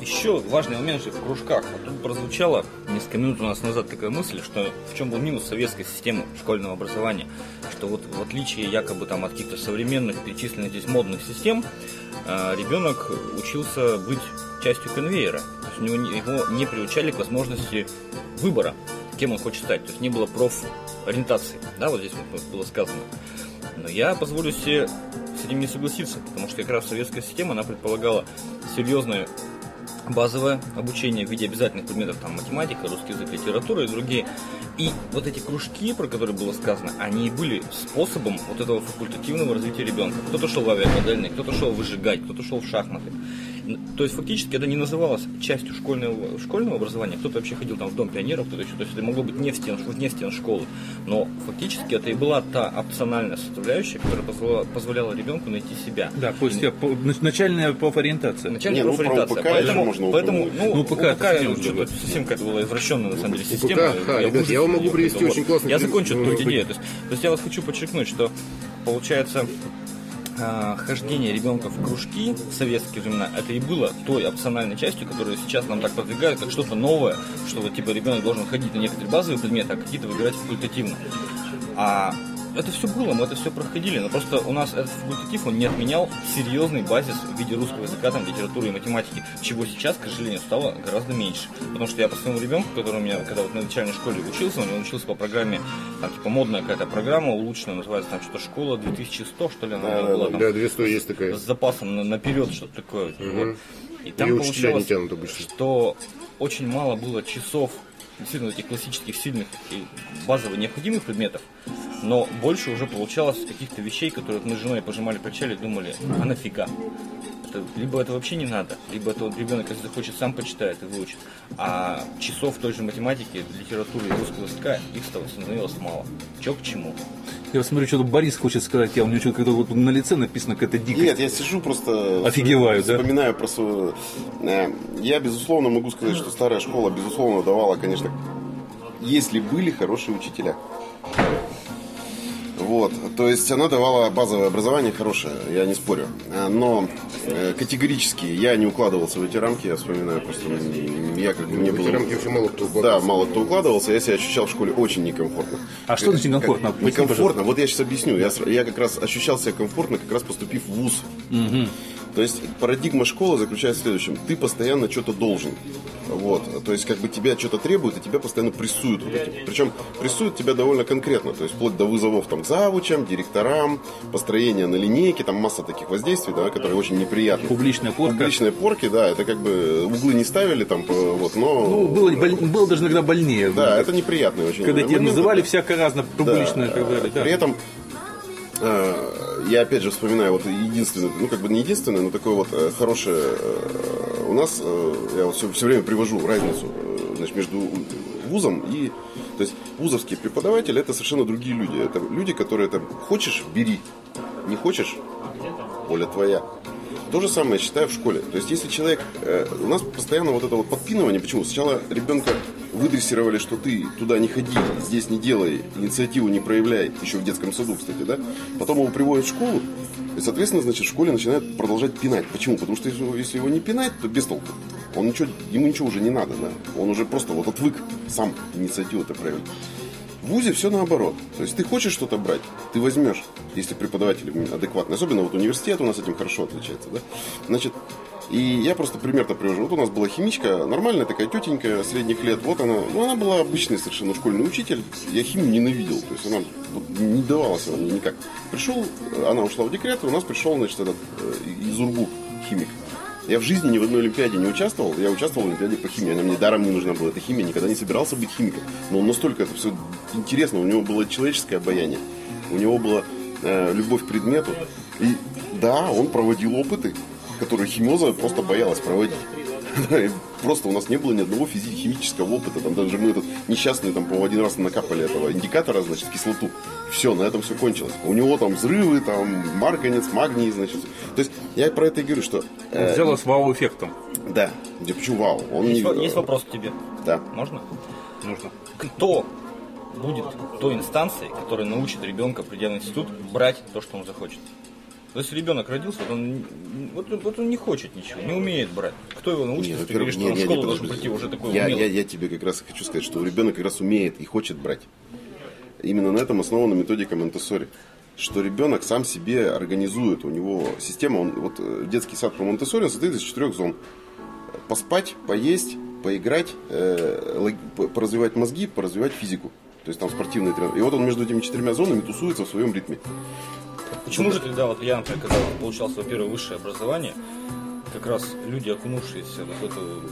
Еще важный момент же в кружках. Вот тут прозвучало несколько минут у нас назад такая мысль, что в чем был минус советской системы школьного образования, что вот в отличие якобы там от каких-то современных перечисленных здесь модных систем, э, ребенок учился быть частью конвейера. То есть у него не- его не приучали к возможности выбора, кем он хочет стать. То есть не было профориентации. Да, вот здесь вот было сказано. Но я позволю себе с этим не согласиться, потому что как раз советская система, она предполагала серьезное базовое обучение в виде обязательных предметов, там математика, русский язык, литература и другие. И вот эти кружки, про которые было сказано, они были способом вот этого факультативного развития ребенка. Кто-то шел в авиамодельный, кто-то шел выжигать, кто-то шел в шахматы. То есть фактически это не называлось частью школьного, школьного образования, кто-то вообще ходил там в дом пионеров, кто-то еще, то есть это могло быть не в стен, вне стен школы, но фактически это и была та опциональная составляющая, которая позволяла, позволяла ребенку найти себя. Да, то есть э, по- нач- начальная профориентация. Начальная Не, ну, про профориентация. УПК еще поэтому, можно поэтому, ну, Ну, УПК, УПК что-то совсем какая-то была извращенная, на самом деле, УПК, система. ха, ребят, ужас я вам могу привести очень классный Я закончу Ну, эту ну, идею. То есть, я вот хочу подчеркнуть, что получается а, хождение ребенка в кружки в советские времена, это и было той опциональной частью, которую сейчас нам так продвигают, как что-то новое, что вот типа ребенок должен ходить на некоторые базовые предметы, а какие-то выбирать факультативно. А это все было, мы это все проходили, но просто у нас этот факультатив, он не отменял серьезный базис в виде русского языка, там, литературы и математики, чего сейчас, к сожалению, стало гораздо меньше. Потому что я по своему ребенку, который у меня, когда вот на начальной школе учился, он учился по программе, там, типа, модная какая-то программа, улучшенная, называется, там, что-то школа 2100, что ли, она Да, была, там, Да, 200 есть такая. с запасом на- наперед, что-то такое. вот. И там И учителя не получалось, тянут обычно. что очень мало было часов действительно этих классических, сильных и базово необходимых предметов, но больше уже получалось каких-то вещей, которые мы с женой пожимали плечами и думали, а нафига? Это, либо это вообще не надо, либо это вот ребенок, если захочет, сам почитает и выучит. А часов той же математики, литературы и русского языка их стало- становилось мало. Че к чему? Я смотрю, что тут Борис хочет сказать, я у него что-то вот на лице написано какая-то дикость. Нет, я сижу просто... Офигеваю, да? Вспоминаю про э, Я, безусловно, могу сказать, что старая школа, безусловно, давала, конечно, если были хорошие учителя. Вот, то есть она давала базовое образование хорошее, я не спорю. А, Но э, категорически я не укладывался в эти рамки, я вспоминаю просто, я как бы мне В эти было... рамки вообще мало кто Да, мало кто укладывался, я себя ощущал в школе очень некомфортно. А что значит некомфортно? Как- Некомфортно, вот я сейчас объясню. Я, я как раз ощущал себя комфортно, как раз поступив в ВУЗ. То есть парадигма школы заключается в следующем. Ты постоянно что-то должен. Вот. То есть как бы тебя что-то требуют, и тебя постоянно прессуют вот этим. Причем прессуют тебя довольно конкретно. То есть вплоть до вызовов там к завучам, директорам, построения на линейке, там масса таких воздействий, да, которые очень неприятны. Публичная порка. Публичные порки, да, это как бы углы не ставили там, по- вот, но... Ну, было, боль- было даже иногда больнее. Да, это неприятно очень. Когда тебя называли да. всяко разно, публично и так далее. да. При этом э, я опять же вспоминаю вот единственное, ну как бы не единственное, но такое вот э, хорошее э, у нас, э, я вот все, время привожу разницу э, значит, между вузом и то есть вузовские преподаватели это совершенно другие люди. Это люди, которые там хочешь бери, не хочешь воля твоя. То же самое я считаю в школе. То есть, если человек... э, у нас постоянно вот это вот подпинывание. Почему? Сначала ребенка выдрессировали, что ты туда не ходи, здесь не делай, инициативу не проявляй, еще в детском саду, кстати, да, потом его приводят в школу, и, соответственно, значит, в школе начинают продолжать пинать. Почему? Потому что если, если его не пинать, то без толку. Он ничего, ему ничего уже не надо, да. Он уже просто вот отвык сам инициативу-то проявить. В ВУЗе все наоборот. То есть ты хочешь что-то брать, ты возьмешь, если преподаватель адекватный. Особенно вот университет у нас этим хорошо отличается. Да? Значит, и я просто пример-то привожу. Вот у нас была химичка, нормальная такая тетенька средних лет. Вот она, ну она была обычный совершенно школьный учитель. Я химию ненавидел, то есть она не давалась она мне никак. Пришел, она ушла в декрет, и у нас пришел, значит, этот э, из химик. Я в жизни ни в одной Олимпиаде не участвовал. Я участвовал в Олимпиаде по химии. Она мне даром не нужна была, эта химия. Никогда не собирался быть химиком. Но настолько это все интересно. У него было человеческое обаяние. У него была э, любовь к предмету. И да, он проводил опыты, которые химиоза просто боялась проводить. *laughs* Просто у нас не было ни одного физико-химического опыта. Там даже мы этот несчастный там, по один раз накапали этого индикатора, значит, кислоту. Все, на этом все кончилось. У него там взрывы, там марганец, магний, значит. То есть я про это и говорю, что... Э, Взяла с вау-эффектом. Да. Где почему вау? Он есть, не... есть вопрос к тебе. Да. Можно? Можно. Кто будет той инстанцией, которая научит ребенка, придя в институт, брать то, что он захочет? То есть ребенок родился, вот он, вот, вот он не хочет ничего, не умеет брать. Кто его научит, нет, если ты говоришь, что он в школу должен прийти уже такой я, я, я тебе как раз хочу сказать, что ребенок как раз умеет и хочет брать. Именно на этом основана методика Монтессори. Что ребенок сам себе организует, у него система, он, вот э, детский сад по Монтессори состоит из четырех зон. Поспать, поесть, поиграть, э, поразвивать мозги, поразвивать физику. То есть там спортивные тренировки. И вот он между этими четырьмя зонами тусуется в своем ритме. Почему же тогда, вот я, например, когда получал свое первое высшее образование, как раз люди, окунувшиеся в эту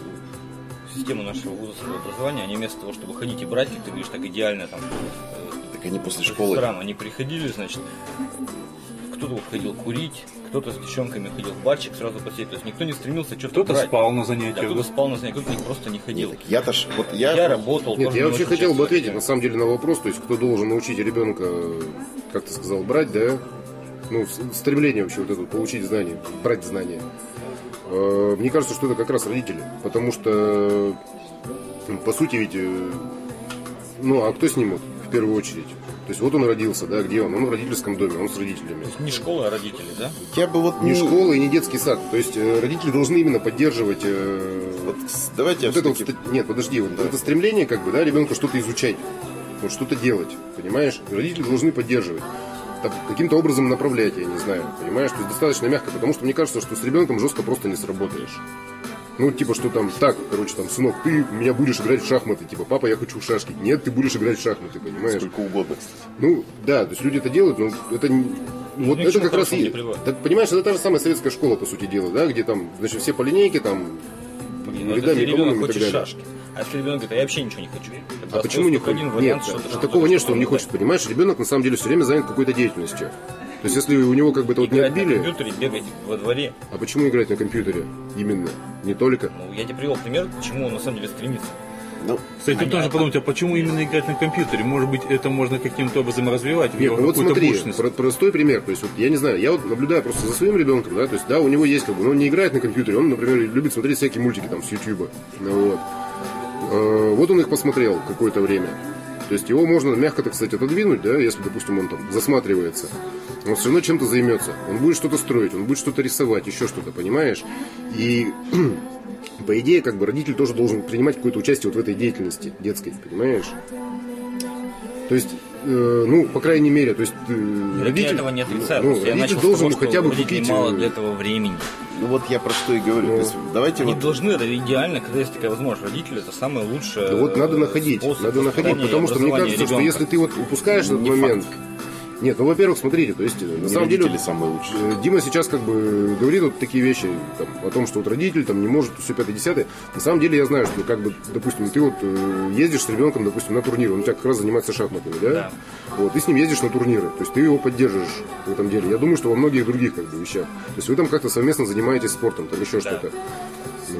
систему нашего вузовского образования, они вместо того, чтобы ходить и брать, как ты говоришь, так идеально там. Э, так они после школы. Они приходили, значит, кто-то ходил курить, кто-то с девчонками ходил в барчик сразу посидеть. То есть никто не стремился что-то Кто-то спал на занятиях. Да, кто-то спал на занятиях, кто-то просто не ходил. Нет, я-то ж, вот я... я работал. Нет, я вообще хотел бы ответить на самом деле на вопрос, то есть кто должен научить ребенка, как ты сказал, брать, да? Ну, стремление вообще вот это получить знания, брать знания. Э, мне кажется, что это как раз родители, потому что, по сути, ведь, э, ну, а кто с ним вот, в первую очередь? То есть вот он родился, да, где он? Он в родительском доме, он с родителями. То есть не школа, а родители, да? Я бы вот не, не школа и не детский сад. То есть э, родители должны именно поддерживать. Вот, давайте вот это вот, нет, подожди, вот да. это стремление, как бы, да, ребенка что-то изучать, вот что-то делать, понимаешь? Родители должны поддерживать каким-то образом направлять, я не знаю, понимаешь? То есть достаточно мягко, потому что мне кажется, что с ребенком жестко просто не сработаешь. Ну, типа, что там, так, короче, там, сынок, ты меня будешь играть в шахматы. Типа, папа, я хочу в шашки. Нет, ты будешь играть в шахматы, понимаешь? Сколько угодно, кстати. Ну, да, то есть люди это делают, но это не... Вот это как раз и... Так, понимаешь, это та же самая советская школа, по сути дела, да, где там, значит, все по линейке, там, Блин, ну, рядами колоннами и так далее. Шашки. А если ребенок говорит, а я вообще ничего не хочу. Тогда а почему не хочет? Нет, что такого нет, что он не хочет, понимаешь? Ребенок на самом деле все время занят какой-то деятельностью. То есть, если у него как бы это вот не отбили... на компьютере, бегать во дворе. А почему играть на компьютере? Именно. Не только. Ну, я тебе привел пример, к чему он на самом деле стремится. Ну, Кстати, тут тоже подумать, а почему именно играть на компьютере? Может быть, это можно каким-то образом развивать? Нет, ну вот смотри, про- простой пример. То есть, вот, я не знаю, я вот наблюдаю просто за своим ребенком, да, то есть, да, у него есть как бы, но он не играет на компьютере, он, например, любит смотреть всякие мультики там с YouTube. Ну, вот. Э, вот он их посмотрел какое-то время. То есть его можно мягко, так сказать, отодвинуть, да, если, допустим, он там засматривается. Он все равно чем-то займется. Он будет что-то строить, он будет что-то рисовать, еще что-то, понимаешь? И *clears throat* по идее, как бы родитель тоже должен принимать какое-то участие вот в этой деятельности детской, понимаешь? То есть, э, ну, по крайней мере, то есть э, родитель, этого не отрицаю. Ну, родитель должен того, хотя бы купить... мало для этого времени. Ну вот я про что и говорю. Ну, То есть, давайте они вот... должны, это идеально, когда есть такая возможность. Родители это самое лучшее. Да вот надо находить, надо находить, потому что мне кажется, ребенка. что если ты вот упускаешь этот момент, факт нет, ну, во-первых, смотрите, то есть, на не самом деле, самые лучшие. Э, Дима сейчас как бы говорит вот такие вещи там, о том, что вот родитель там не может все пятое, десятое. На самом деле я знаю, что как бы, допустим, ты вот э, ездишь с ребенком, допустим, на турнир, он у тебя как раз занимается шахматами, да? Да. Вот, ты с ним ездишь на турниры, то есть ты его поддерживаешь в этом деле. Я думаю, что во многих других как бы вещах. То есть вы там как-то совместно занимаетесь спортом, там еще да. что-то.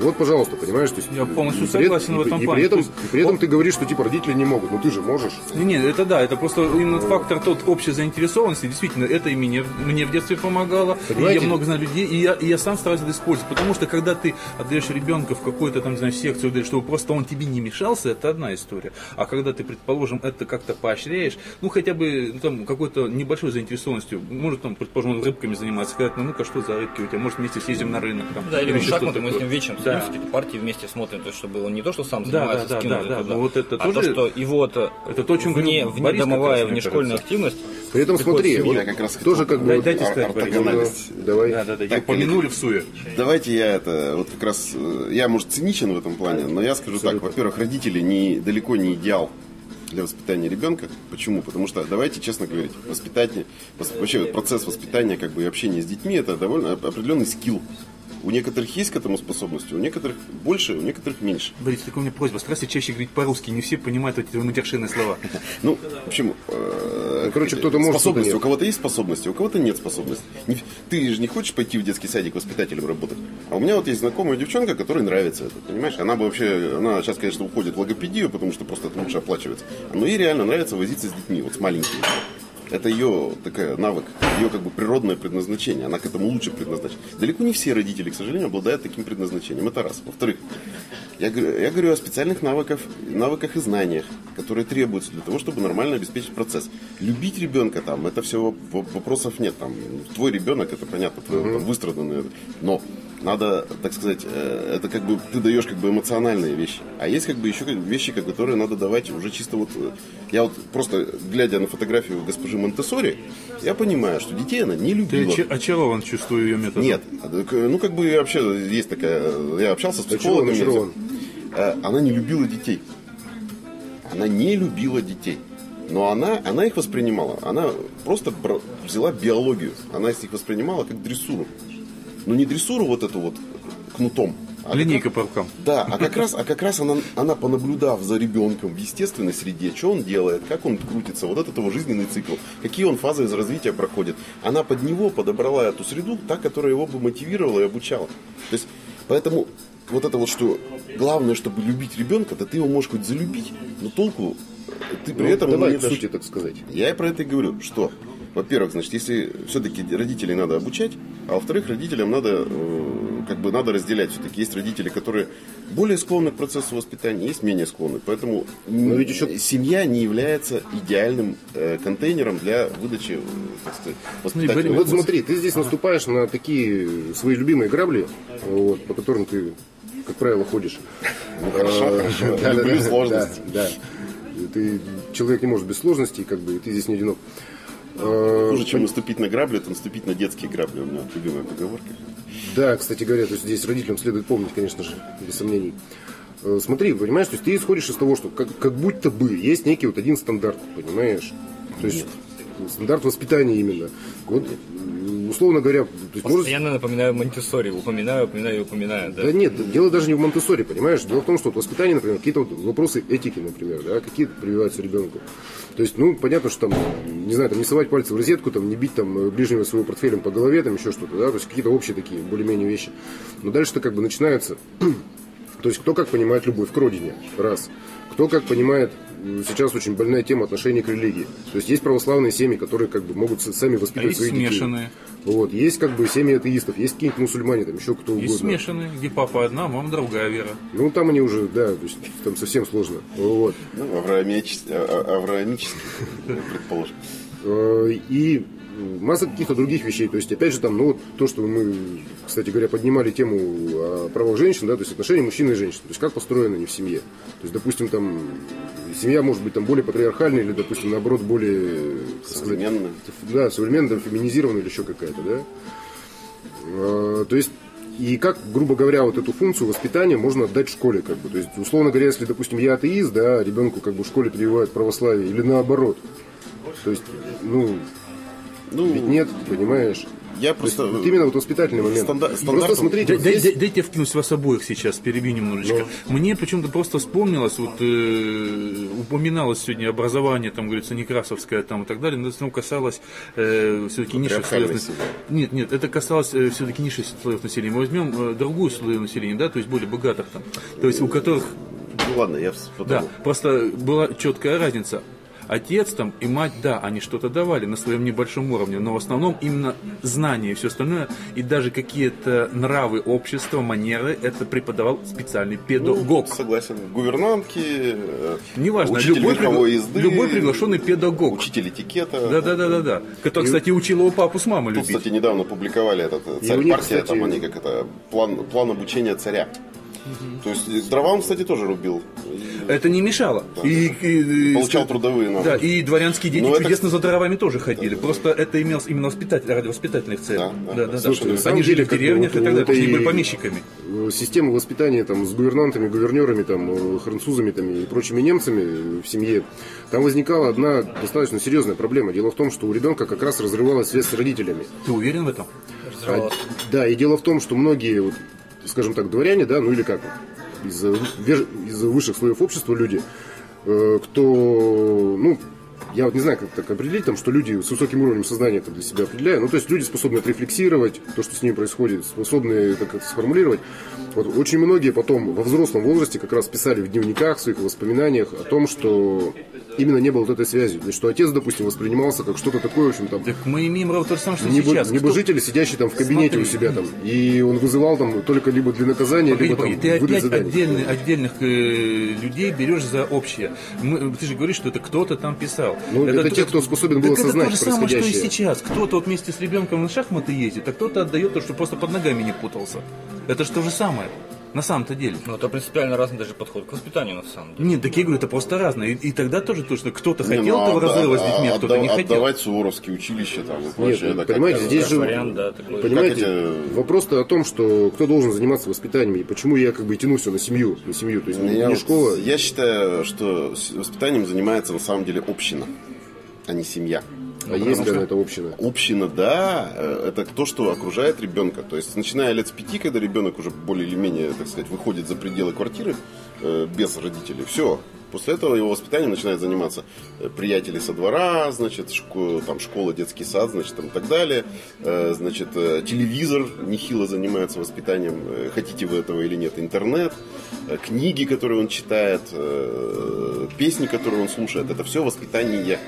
Вот, пожалуйста, понимаешь, то есть... Я полностью и при- согласен и в при- этом и плане. при этом, То есть и при этом ты говоришь, что типа родители не могут, ну ты же можешь. Не, не, это да, это просто именно фактор тот общей заинтересованности. Действительно, это и мне, мне в детстве помогало. И Понимаете? я много знаю людей, и я, и я сам стараюсь это использовать. Потому что когда ты отдаешь ребенка в какую-то там, не знаю, секцию, или чтобы просто он тебе не мешался, это одна история. А когда ты, предположим, это как-то поощряешь, ну хотя бы ну, там какой-то небольшой заинтересованностью, может там, предположим, он рыбками занимается, сказать, ну ну-ка, что за рыбки у тебя, может вместе съездим на рынок. Там, Да, или в еще шахматы мы с ним вечером Да. сидим, какие-то партии вместе смотрим, то есть чтобы он не то, что сам занимается, да, да, скинули да, да. туда, Ну, вот это а тоже- то, что его это, Это то, чем вне, вне Борис домовая, внешкольная активность, При этом смотри, вот Я как раз тоже как бы... Дай- дайте ортогональность. Давай. Да, да, да, я Так, упомянули в суе. Давайте я это, вот как раз, э, я, может, циничен в этом плане, но я скажу так, во-первых, родители не, далеко не идеал для воспитания ребенка. Почему? Потому что, давайте честно говорить, воспитание, вос- вообще вот процесс воспитания как бы и общения с детьми, это довольно оп- определенный скилл. У некоторых есть к этому способности, у некоторых больше, у некоторых меньше. Борис, такая у меня просьба, старайся чаще говорить по-русски, не все понимают эти матершинные слова. *laughs* Ну, в общем, э, короче, кто-то может, способности. У кого-то есть способности, у кого-то нет способности. Ты же не хочешь пойти в детский садик воспитателем работать. А у меня вот есть знакомая девчонка, которой нравится это, понимаешь? Она бы вообще, она сейчас, конечно, уходит в логопедию, потому что просто это лучше оплачивается. Но ей реально нравится возиться с детьми, вот с маленькими. Это ее такая навык, ее как бы природное предназначение. Она к этому лучше предназначена. Далеко не все родители, к сожалению, обладают таким предназначением. Это раз. Во-вторых, я, я говорю о специальных навыках, навыках и знаниях, которые требуются для того, чтобы нормально обеспечить процесс. Любить ребенка там, это все вопросов нет. Там, твой ребенок, это понятно, твой, там, выстраданный. Но надо, так сказать, э, это как бы ты даешь как бы эмоциональные вещи. А есть как бы еще вещи, как- которые надо давать уже чисто вот... э, Я вот просто, глядя на фотографию госпожи Монтесори, я понимаю, что детей она не Ты любила. очи- очарован, чувствую ее метод. Нет, а, э, ну как бы вообще есть такая, я общался с Очарован, психологами. очарован. Э, Она не любила детей. Она не любила детей. Но она, она их воспринимала. Она просто взяла биологию. Она их воспринимала как дрессуру. Но не дрессуру вот эту вот кнутом. а Линейка по рукам. да, а как раз, а как раз она, она понаблюдав за ребенком в естественной среде, что он делает, как он крутится, вот этот его жизненный цикл, какие он фазы из развития проходит, она под него подобрала эту среду, та, которая его бы мотивировала и обучала. То есть, поэтому вот это вот, что главное, чтобы любить ребенка, да ты его можешь хоть залюбить, но толку ты при Ну, этом давай не к дашь. сути, так сказать. Я и про это и говорю, что, во-первых, значит, если все-таки родителей надо обучать, а во-вторых, родителям надо, э, как бы надо разделять все-таки. Есть родители, которые более склонны к процессу воспитания, есть менее склонны. Поэтому Но ведь еще- семья не является идеальным э, контейнером для выдачи, э, так сказать, воспитательного Вот процесса. смотри, ты здесь наступаешь на такие свои любимые грабли, вот, по которым ты, как правило, ходишь. Ну, хорошо, *laughs* хорошо. да, Люблю сложности. Да, Ты, человек не может без сложностей, как бы, и ты здесь не одинок. А, Хуже, чем наступить на грабли, это наступить на детские грабли. У меня любимая поговорка. Да, кстати говоря, то есть здесь родителям следует помнить, конечно же, без сомнений. Э, Смотри, понимаешь, то есть ты исходишь из того, что как, как будто бы есть некий вот один стандарт, понимаешь? То есть стандарт воспитания именно. Вот, м, условно говоря, то есть может- Постоянно напоминаю Монтессори, упоминаю, упоминаю упоминаю. Да? Да нет, дело даже не в Монтессори, понимаешь? Дело в том, что вот воспитание, например, какие-то вот вопросы этики, например, да, какие прививаются ребенку. То есть, ну, понятно, что там, не знаю, там не совать пальцы в розетку, там, не бить там ближнего своего портфелем по голове, там еще что-то, да, то есть какие-то общие такие более-менее вещи. Но дальше-то как бы начинается, *clears throat* то есть кто как понимает любовь к родине, раз. Кто как понимает, сейчас очень больная тема отношения к религии. То есть есть православные семьи, которые как бы могут сами А воспитывать есть своих детей. смешанные. Вот, есть как бы семьи атеистов, есть какие-нибудь мусульмане, там еще кто Есть угодно. смешанные, где папа одна, мама другая вера. Ну, там они уже, да, то есть там совсем сложно. Вот. Ну, авраамический, а- а- авраамический, предположим. Э, И масса каких-то других вещей. То есть, опять же, там, ну, вот то, что мы, кстати говоря, поднимали тему о правах женщин, да, то есть отношения мужчины и женщины. То есть, как построены они в семье. То есть, допустим, там, семья может быть там более патриархальная или, допустим, наоборот, более, Современная. да, современная, там, феминизированная или еще какая-то, да. Э, То есть, и как, грубо говоря, вот эту функцию воспитания можно отдать школе, как бы. То есть, условно говоря, если, допустим, я атеист, да, ребенку как бы в школе прививают православие, или наоборот. То есть, ну, Ну, ведь нет, понимаешь. Я просто... Вот именно вот воспитательный момент. Стандар- Просто стандартом- смотрите, Дай- дай- здесь- дай- Дайте я вкинусь вас обоих сейчас, перебью немножечко. Мне почему-то просто вспомнилось, вот э, упоминалось сегодня образование, там, говорится, Некрасовское там и так далее, но это касалось э, все-таки низших слоев населения. Нет, нет, это касалось э, все-таки низших слоев населения. Мы возьмем э, другую слою населения, да, то есть более богатых там, то есть у которых Ну ладно, я потом... да, просто была четкая разница. Отец там и мать, да, они что-то давали на своем небольшом уровне, но в основном именно знания и все остальное, и даже какие-то нравы общества, манеры, это преподавал специальный Ну, педагог. согласен. Гувернантки, э, Неважно, учитель любой, пригла- езды, любой приглашенный педагог. учитель этикета. Да, да, да, да, да. Который, кстати, учил его папу с мамой Тут, любить. кстати, недавно публиковали этот И царь у них, партия, кстати, там они как это план, план обучения царя. То есть дрова он, кстати, тоже рубил. И Это не мешало. И, и- и- Получал трудовые навыки. Да, и дворянские дети Ну, это- чудесно за дровами тоже ходили. Просто это имелось именно воспитатель, ради воспитательных целей. Да, да. да, да, да. На самом Они жили в деревнях вот и так далее, потому что они были помещиками. э, система воспитания там, с гувернантами, гувернерами, там, э, французами там, и прочими немцами в семье, там возникала одна достаточно серьезная проблема. Дело в том, что у ребенка как раз разрывалась связь с родителями. Ты уверен в этом? А, да, и дело в том, что многие, вот, скажем так, дворяне, да, ну или как, из, из высших слоев общества люди, э, кто, ну, я вот не знаю, как так определить, там, что люди с высоким уровнем сознания это для себя определяю. Ну, то есть люди способны отрефлексировать то, что с ними происходит, способны это как-то сформулировать. Вот очень многие потом во взрослом возрасте как раз писали в дневниках, в своих воспоминаниях о том, что именно не было вот этой связи. То есть, что отец, допустим, воспринимался как что-то такое, в общем, там, Так мы имеем ровно то же самое, что Небо- сейчас. Кто- небожитель, сидящий там в кабинете Смотри. у себя там, и он вызывал там только либо для наказания, Погоди, либо там погоди, ты выдать опять задание. отдельный- отдельных э, людей берешь за общее. Мы- ты же говоришь, что это кто-то там писал. Ну, это те, кто способен был Так это осознать то же самое, что и сейчас. Кто-то вот вместе с ребенком на шахматы ездит, а кто-то отдает то, что просто под ногами не путался. Это же то же самое. На самом-то деле. Ну, это принципиально разный даже подход к воспитанию, на самом деле. Нет, так я говорю, это просто разное. И, и тогда тоже точно кто-то Не, хотел ну, этого отда- разрыва с детьми, а кто-то не хотел. Отдавать суворовские училища там и Нет, прочее. ну, это понимаете, как- здесь Как же, вариант, да, такой. понимаете, эти- вопрос-то о том, что кто должен заниматься воспитанием, и почему я как бы и тяну все на семью, на семью, то есть не, Я не вот- школа. Я считаю, что воспитанием занимается на самом деле община, а не семья. А есть ли она, эта община? Община, да, э, это то, что окружает ребенка. То есть, начиная лет с пяти, когда ребенок уже более или менее, так сказать, выходит за пределы квартиры э, без родителей, все. После этого его воспитанием начинает заниматься э, приятели со двора, значит, шко- там школа, детский сад, значит, там и так далее. Э, Значит, э, телевизор нехило занимается воспитанием, э, хотите вы этого или нет, интернет, э, книги, которые он читает, э, песни, которые он слушает, это все воспитание.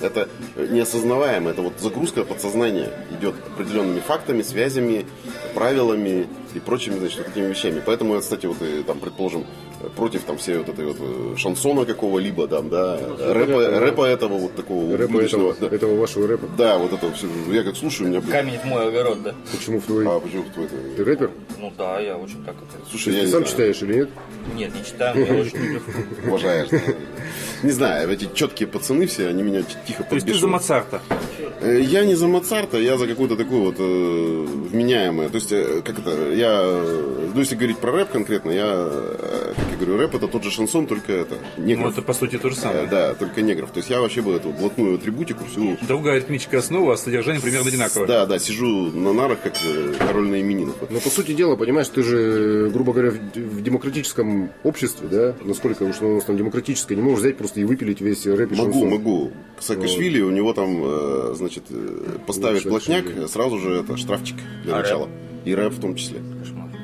Это неосознаваемо, это вот загрузка подсознания идет определенными фактами, связями, правилами и прочими, значит, такими вещами. Поэтому кстати, вот и, там, предположим, против там всей вот этой вот э, шансона какого-либо, там, да, рэпа, рэпа этого вот такого Рэпа уличного, этого, да. этого вашего рэпа. Да, вот это все. Я как слушаю, у меня... Камень в мой огород, да. Почему в твой... А, почему кто это? Ты рэпер? Ну да, я очень так это... Слушай, Ты я не сам знаю. читаешь или нет? Нет, не читаю, но я очень люблю. Уважаешь. Не знаю, эти четкие пацаны все, они меня тихо То есть ты за подбешивают. Моцарта. Э, Я не за Моцарта, я за какое-то такое вот э, вменяемое. То есть, как это, я, ну, если говорить про рэп конкретно, я, я говорю, рэп это тот же шансон, только это, Ну, негров. это по сути то же Э, самое. Да, только негров. То есть я вообще бы эту блатную атрибутику всю... Другая ритмическая основа, а содержание примерно одинаковое. Да, да, сижу на нарах, как э, король на именинах. Вот. Но по сути дела, понимаешь, ты же, грубо говоря, в, демократическом обществе, да, насколько уж оно у нас там демократическое, не можешь взять просто и выпилить весь рэп и Могу, шансон. могу. Саакашвили, у него там, э, значит, поставишь Саакашвили. блатняк, сразу же это штрафчик для А начала. И рэп в том числе.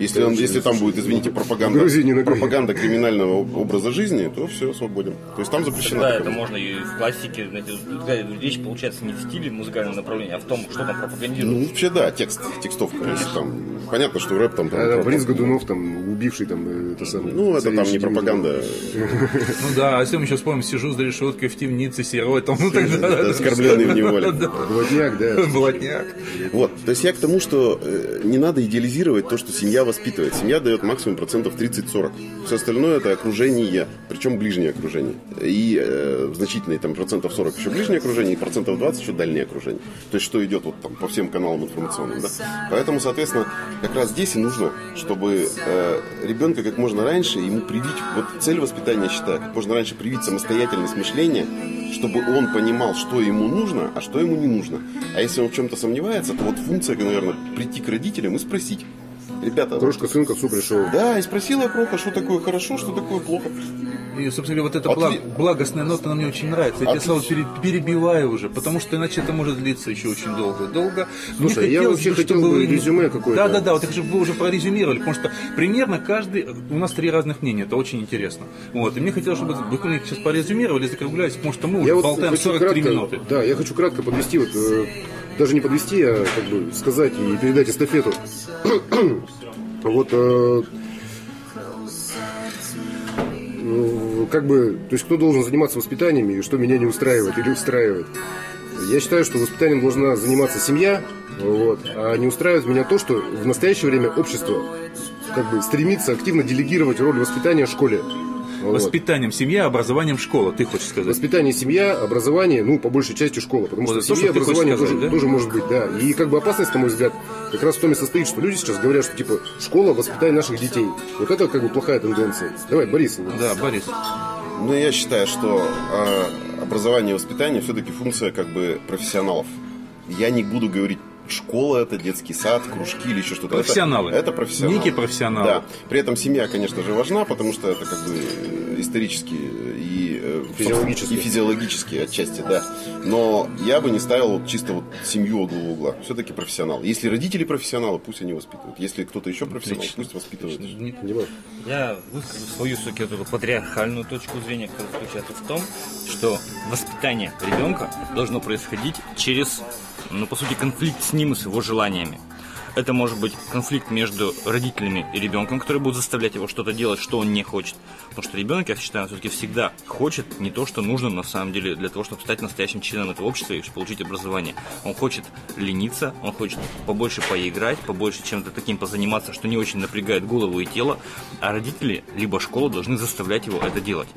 Если, он, если там будет, извините, пропаганда, В Грузии пропаганда криминального об- образа жизни, то все, свободен. То есть там запрещено. Такое. это можно и в классике, знаете, речь получается не в стиле музыкального направления, а в том, что там пропагандируют. Ну, вообще, да, текст, текстовка. Если там, понятно, что рэп там... там А, Борис Годунов, там, убивший там, э, это самое... Ну, это там не пропаганда. Ну да, а если мы еще вспомним, сижу за решеткой в темнице, серой, там, ну тогда... Да, Оскорбленный в неволе. Да. Блатняк, да. Блатняк. Вот, то есть я к тому, что э, не надо идеализировать то, что семья воспитывает. Семья дает максимум процентов 30-40. Все остальное это окружение, причем ближнее окружение. И э, значительные там процентов 40 еще ближнее окружение, и процентов 20 еще дальнее окружение. То есть что идет вот там по всем каналам информационным. Да? Поэтому, соответственно, как раз здесь и нужно, чтобы э, ребенка как можно раньше ему привить, вот цель воспитания, я считаю, как можно раньше привить самостоятельность мышления, чтобы он понимал, что ему нужно, а что ему не нужно. А если он в чем-то сомневается, то вот функция, наверное, прийти к родителям и спросить. Ребята, Крошка сын к отцу пришел. да, и спросила Кроха, что такое хорошо, что такое плохо. И, собственно говоря, вот эта Отли- благ- благостная нота, она мне очень нравится. Я тебя Отлично. сразу пере- перебиваю уже, потому что иначе это может длиться еще очень долго. Долго. Мне Слушай, я хотелось вообще хотел бы вы- резюме какое-то. Да, да, да, вот же вы уже прорезюмировали, потому что примерно каждый, у нас три разных мнения, это очень интересно. Вот, и мне хотелось, чтобы вы мне сейчас порезюмировали, закруглялись, потому что мы уже Я вот болтаем хочу 43 кратко, минуты. да, я хочу кратко подвести, вот, э, даже не подвести, а как бы сказать и передать эстафету. *clears throat* вот, э, ну, как бы, то есть кто должен заниматься воспитанием и что меня не устраивает или устраивает. Я считаю, что воспитанием должна заниматься семья, вот, а не устраивает меня то, что в настоящее время общество как бы стремится активно делегировать роль воспитания школе. Вот. Воспитанием семья, образованием школа, ты хочешь сказать? Воспитание, семья, образование, ну, по большей части школа. Потому Вот что это то, семья, что образование сказать, тоже, да? тоже может быть, да. И как бы опасность, на мой взгляд, как раз в том и состоит, что люди сейчас говорят, что типа школа воспитает наших детей. Вот это как бы плохая тенденция. Давай, Борис. Да, Борис. Ну, я считаю, что э, образование и воспитание все-таки функция как бы профессионалов. Я не буду говорить школа это, детский сад, кружки или еще что-то. Это- Профессионалы. Это, профессионалы. Некие профессионалы. Да. При этом семья, конечно же, важна, потому что это как бы исторически и э, Физиологически. и физиологически отчасти, да. Но я бы не ставил вот чисто вот семью во главу угла. Все-таки профессионал. Если родители профессионалы, пусть они воспитывают. Если кто-то еще профессионал, Отлично. пусть воспитывает. Дима. Я выскажу свою все-таки вот эту патриархальную точку зрения, которая заключается в том, что воспитание ребенка должно происходить через, ну, по сути, конфликт с ним и с его желаниями. Это может быть конфликт между родителями и ребенком, который будет заставлять его что-то делать, что он не хочет. Потому что ребенок, я считаю, все-таки всегда хочет не то, что нужно на самом деле для того, чтобы стать настоящим членом этого общества и получить образование. Он хочет лениться, он хочет побольше поиграть, побольше чем-то таким позаниматься, что не очень напрягает голову и тело, а родители, либо школа должны заставлять его это делать.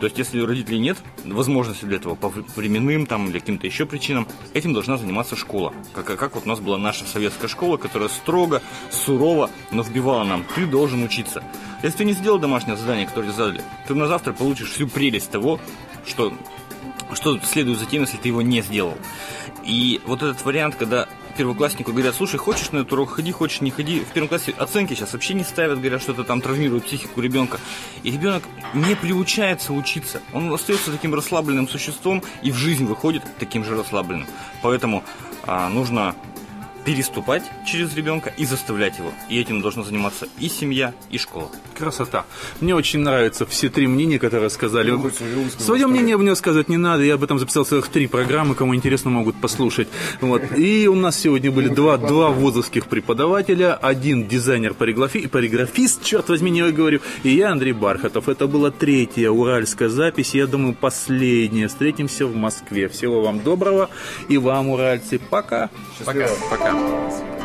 То есть, если у родителей нет возможности для этого по временным там, или каким-то еще причинам, этим должна заниматься школа. Как, как вот у нас была наша советская школа, которая строго, сурово, но вбивала нам, ты должен учиться. Если ты не сделал домашнее задание, которое тебе задали, ты на завтра получишь всю прелесть того, что, что следует за тем, если ты его не сделал. И вот этот вариант, когда первокласснику говорят, слушай, хочешь на этот урок ходи, хочешь не ходи. В первом классе оценки сейчас вообще не ставят, говорят, что это там травмирует психику ребенка. И ребенок не приучается учиться. Он остается таким расслабленным существом и в жизнь выходит таким же расслабленным. Поэтому а, нужно переступать через ребенка и заставлять его. И этим должна заниматься и семья, и школа. Красота. Мне очень нравятся все три мнения, которые сказали. Ну, свое мнение мне сказать не надо. Я об этом записал целых три программы, кому интересно, могут послушать. Вот. И у нас сегодня были два, два вузовских преподавателя, один дизайнер париграфи, париграфист, черт возьми, не говорю, и я, Андрей Бархатов. Это была третья уральская запись, я думаю, последняя. Встретимся в Москве. Всего вам доброго и вам, уральцы. Пока. Счастливо. Пока. Пока. Yes.